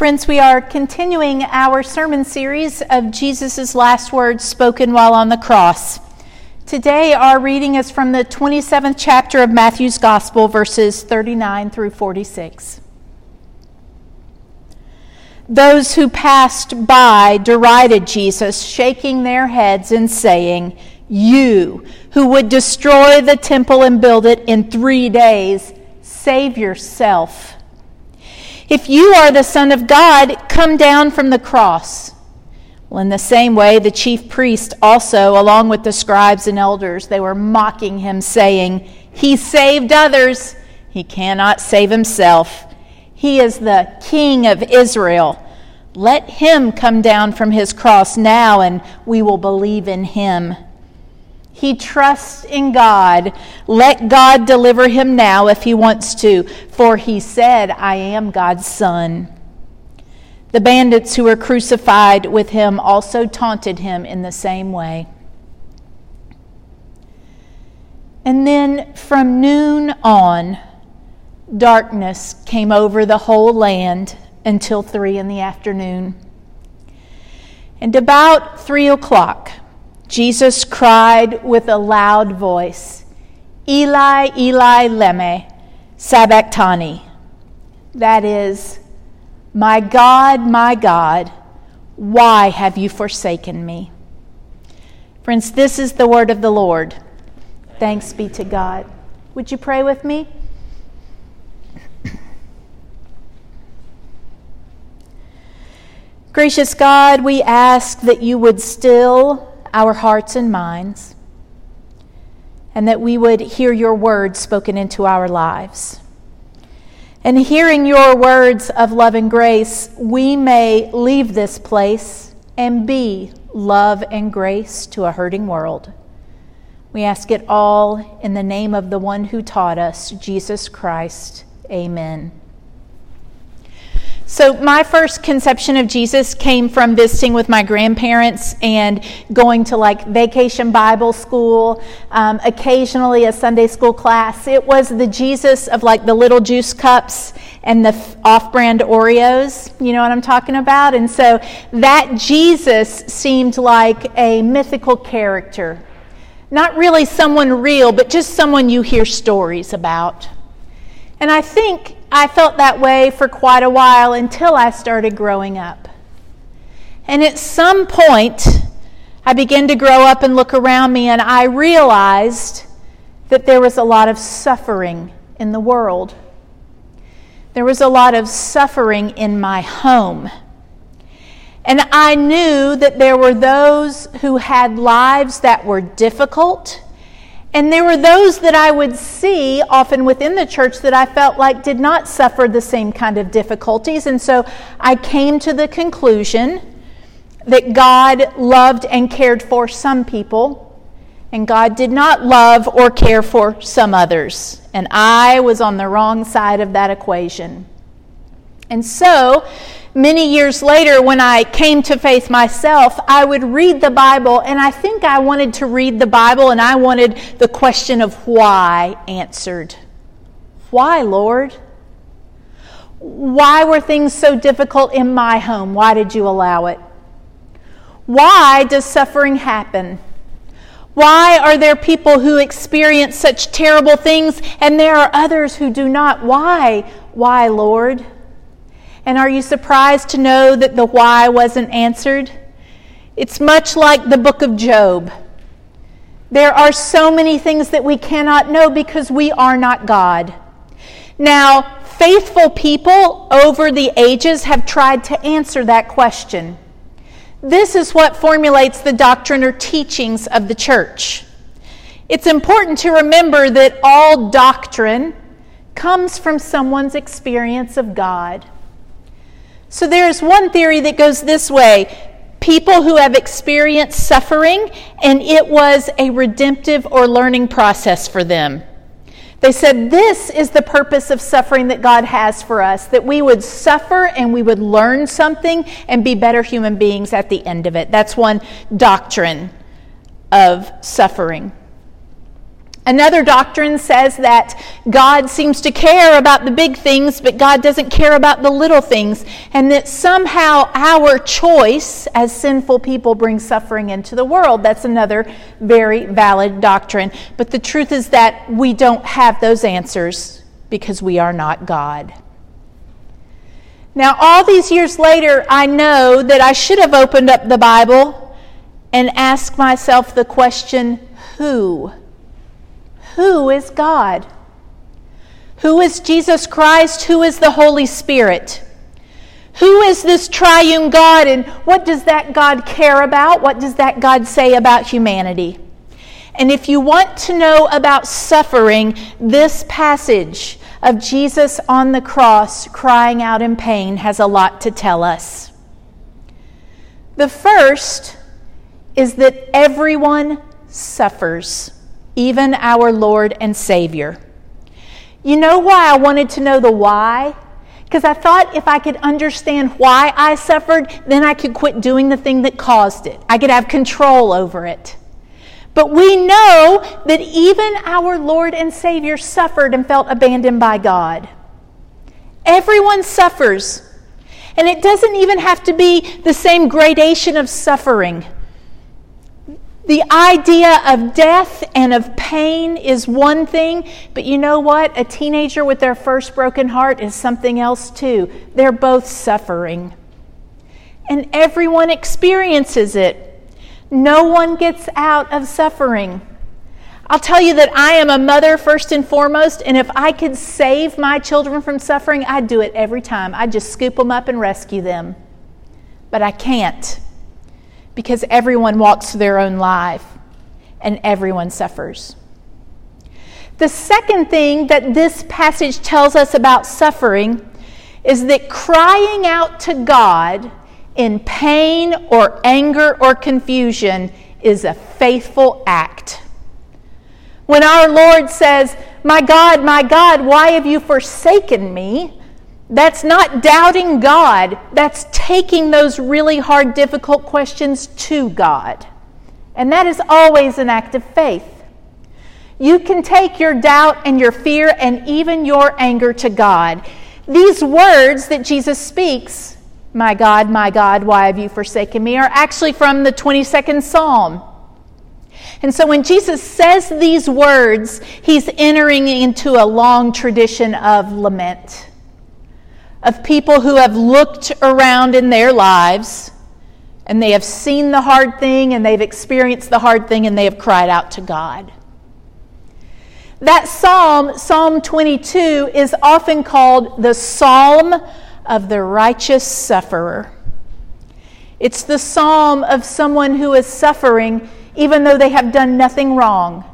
Friends, we are continuing our sermon series of Jesus' last words spoken while on the cross. Today, our reading is from the 27th chapter of Matthew's Gospel, verses 39 through 46. Those who passed by derided Jesus, shaking their heads and saying, You, who would destroy the temple and build it in three days, save yourself. If you are the Son of God, come down from the cross. Well, in the same way, the chief priest also, along with the scribes and elders, they were mocking him, saying, He saved others, he cannot save himself. He is the King of Israel. Let him come down from his cross now, and we will believe in him. He trusts in God. Let God deliver him now if he wants to, for he said, I am God's son. The bandits who were crucified with him also taunted him in the same way. And then from noon on, darkness came over the whole land until three in the afternoon. And about three o'clock, Jesus cried with a loud voice, Eli, Eli, lema, sabachthani. That is, My God, my God, why have you forsaken me? Friends, this is the word of the Lord. Thanks be to God. Would you pray with me? Gracious God, we ask that you would still our hearts and minds, and that we would hear your words spoken into our lives. And hearing your words of love and grace, we may leave this place and be love and grace to a hurting world. We ask it all in the name of the one who taught us, Jesus Christ. Amen. So, my first conception of Jesus came from visiting with my grandparents and going to like vacation Bible school, um, occasionally a Sunday school class. It was the Jesus of like the little juice cups and the off brand Oreos. You know what I'm talking about? And so that Jesus seemed like a mythical character. Not really someone real, but just someone you hear stories about. And I think I felt that way for quite a while until I started growing up. And at some point, I began to grow up and look around me, and I realized that there was a lot of suffering in the world. There was a lot of suffering in my home. And I knew that there were those who had lives that were difficult and there were those that I would see often within the church that I felt like did not suffer the same kind of difficulties. And so I came to the conclusion that God loved and cared for some people, and God did not love or care for some others. And I was on the wrong side of that equation. And so many years later, when I came to faith myself, I would read the Bible, and I think I wanted to read the Bible, and I wanted the question of why answered. Why, Lord? Why were things so difficult in my home? Why did you allow it? Why does suffering happen? Why are there people who experience such terrible things and there are others who do not? Why? Why, Lord? And are you surprised to know that the why wasn't answered? It's much like the book of Job. There are so many things that we cannot know because we are not God. Now, faithful people over the ages have tried to answer that question. This is what formulates the doctrine or teachings of the church. It's important to remember that all doctrine comes from someone's experience of God. So there's one theory that goes this way people who have experienced suffering, and it was a redemptive or learning process for them. They said, This is the purpose of suffering that God has for us, that we would suffer and we would learn something and be better human beings at the end of it. That's one doctrine of suffering. Another doctrine says that God seems to care about the big things, but God doesn't care about the little things, and that somehow our choice as sinful people brings suffering into the world. That's another very valid doctrine. But the truth is that we don't have those answers because we are not God. Now, all these years later, I know that I should have opened up the Bible and asked myself the question who? Who is God? Who is Jesus Christ? Who is the Holy Spirit? Who is this triune God and what does that God care about? What does that God say about humanity? And if you want to know about suffering, this passage of Jesus on the cross crying out in pain has a lot to tell us. The first is that everyone suffers even our Lord and Savior. You know why I wanted to know the why? Because I thought if I could understand why I suffered, then I could quit doing the thing that caused it. I could have control over it. But we know that even our Lord and Savior suffered and felt abandoned by God. Everyone suffers. And it doesn't even have to be the same gradation of suffering. The idea of death and of pain is one thing, but you know what? A teenager with their first broken heart is something else too. They're both suffering. And everyone experiences it. No one gets out of suffering. I'll tell you that I am a mother first and foremost, and if I could save my children from suffering, I'd do it every time. I'd just scoop them up and rescue them. But I can't because everyone walks their own life and everyone suffers. The second thing that this passage tells us about suffering is that crying out to God in pain or anger or confusion is a faithful act. When our Lord says, My God, my God, why have you forsaken me? That's not doubting God. That's taking those really hard, difficult questions to God. And that is always an act of faith. You can take your doubt and your fear and even your anger to God. These words that Jesus speaks, my God, my God, why have you forsaken me, are actually from the 22nd Psalm. And so when Jesus says these words, he's entering into a long tradition of lament of people who have looked around in their lives and they have seen the hard thing and they've experienced the hard thing and they have cried out to God. That psalm, Psalm 22, is often called the Psalm of the Righteous Sufferer. It's the psalm of someone who is suffering even though they have done nothing wrong,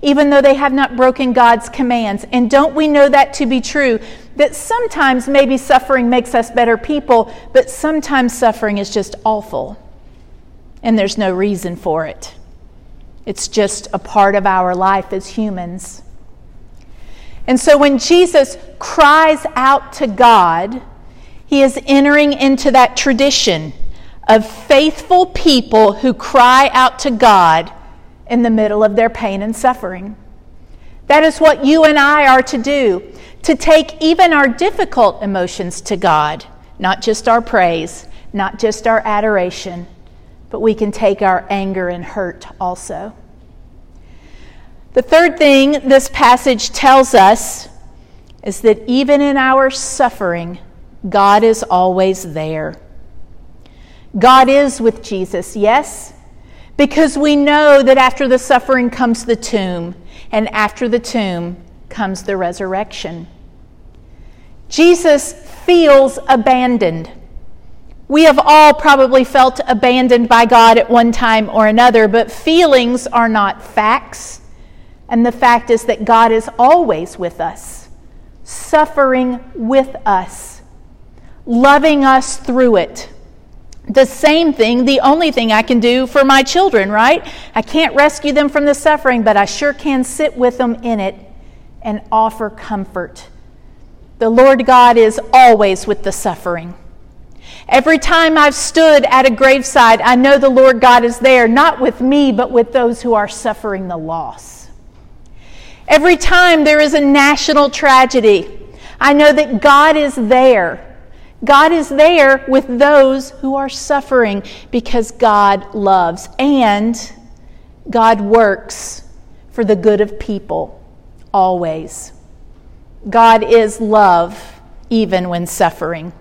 even though they have not broken God's commands. And don't we know that to be true? That sometimes maybe suffering makes us better people, but sometimes suffering is just awful and there's no reason for it. It's just a part of our life as humans. And so when Jesus cries out to God, he is entering into that tradition of faithful people who cry out to God in the middle of their pain and suffering. That is what you and I are to do to take even our difficult emotions to God, not just our praise, not just our adoration, but we can take our anger and hurt also. The third thing this passage tells us is that even in our suffering, God is always there. God is with Jesus, yes, because we know that after the suffering comes the tomb, and after the tomb comes the resurrection. Jesus feels abandoned. We have all probably felt abandoned by God at one time or another, but feelings are not facts. And the fact is that God is always with us, suffering with us, loving us through it. The same thing, the only thing I can do for my children, right? I can't rescue them from the suffering, but I sure can sit with them in it and offer comfort. The Lord God is always with the suffering. Every time I've stood at a graveside, I know the Lord God is there, not with me, but with those who are suffering the loss. Every time there is a national tragedy, I know that God is there. God is there with those who are suffering because God loves and God works for the good of people always. God is love even when suffering.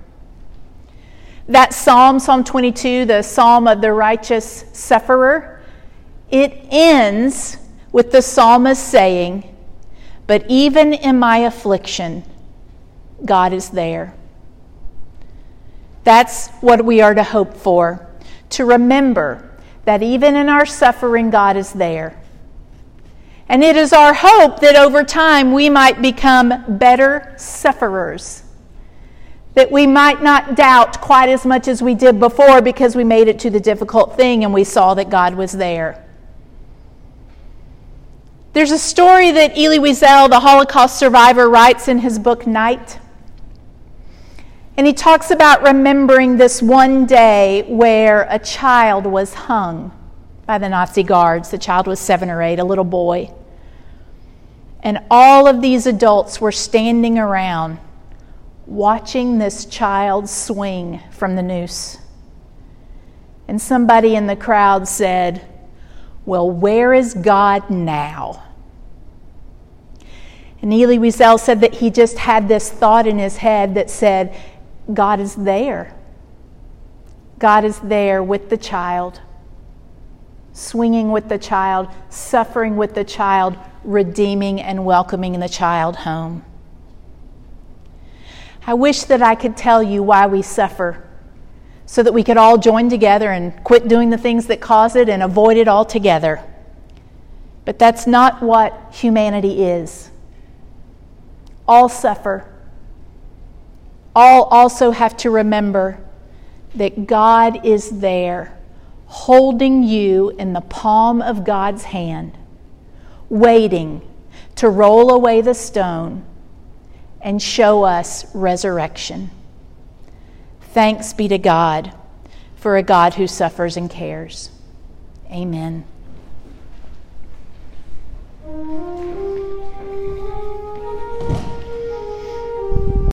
That psalm, Psalm 22, the psalm of the righteous sufferer, it ends with the psalmist saying, But even in my affliction, God is there. That's what we are to hope for, to remember that even in our suffering, God is there. And it is our hope that over time we might become better sufferers. That we might not doubt quite as much as we did before because we made it to the difficult thing and we saw that God was there. There's a story that Elie Wiesel, the Holocaust survivor, writes in his book Night. And he talks about remembering this one day where a child was hung by the Nazi guards. The child was seven or eight, a little boy. And all of these adults were standing around watching this child swing from the noose. And somebody in the crowd said, well, where is God now? And Elie Wiesel said that he just had this thought in his head that said, God is there. God is there with the child, swinging with the child, suffering with the child, redeeming and welcoming the child home. I wish that I could tell you why we suffer so that we could all join together and quit doing the things that cause it and avoid it altogether. But that's not what humanity is. All suffer. All also have to remember that God is there, holding you in the palm of God's hand, waiting to roll away the stone and show us resurrection. Thanks be to God for a God who suffers and cares. Amen.